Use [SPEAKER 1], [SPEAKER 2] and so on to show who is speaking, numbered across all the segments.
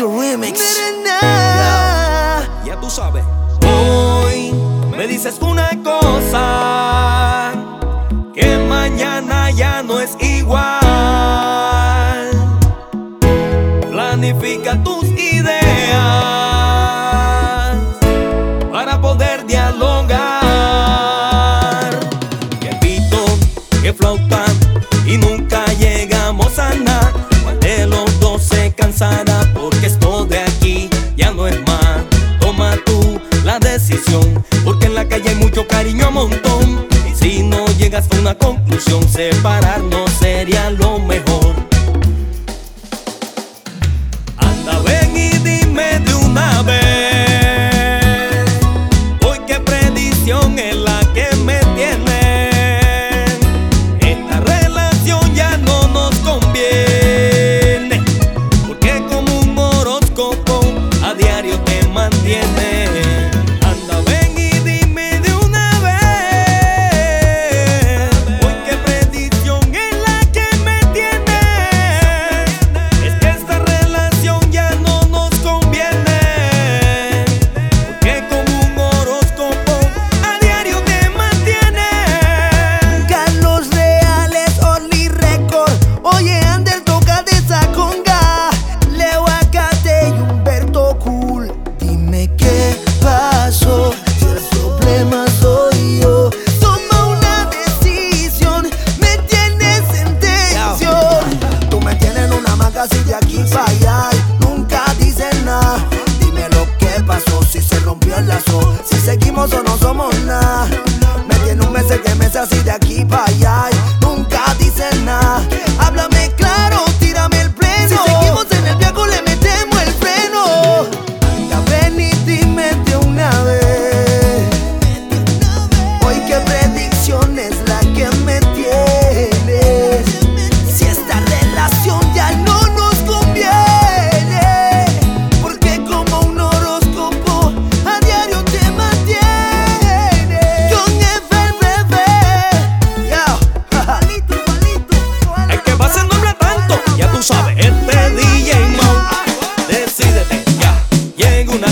[SPEAKER 1] Remix.
[SPEAKER 2] Ya tú sabes. Hoy me dices una cosa que mañana ya no es igual. Planifica tus ideas para poder dialogar. Que pito, que flauta. que esto de aquí ya no es más. Toma tú la decisión, porque en la calle hay mucho cariño a montón. Y si no llegas a una conclusión, separarnos sería lo
[SPEAKER 1] si seguimos o no.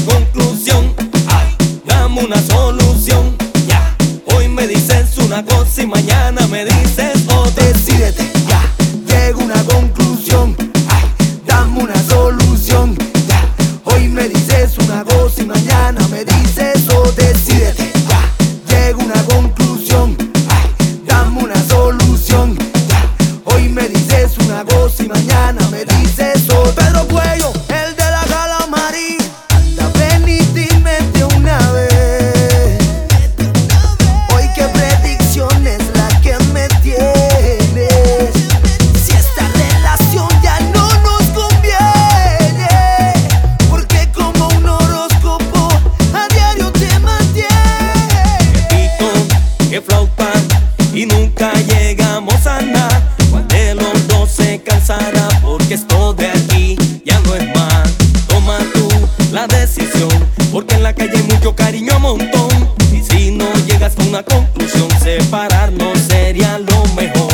[SPEAKER 2] conclusión. Ay, dame una solución. Ya, hoy me dices una cosa y mañana
[SPEAKER 1] y
[SPEAKER 2] nunca llegamos a nada. ¿Cuál de los dos se cansará? Porque esto de aquí ya no es más. Toma tú la decisión, porque en la calle hay mucho cariño a montón. Y si no llegas a una conclusión, separarnos sería lo mejor.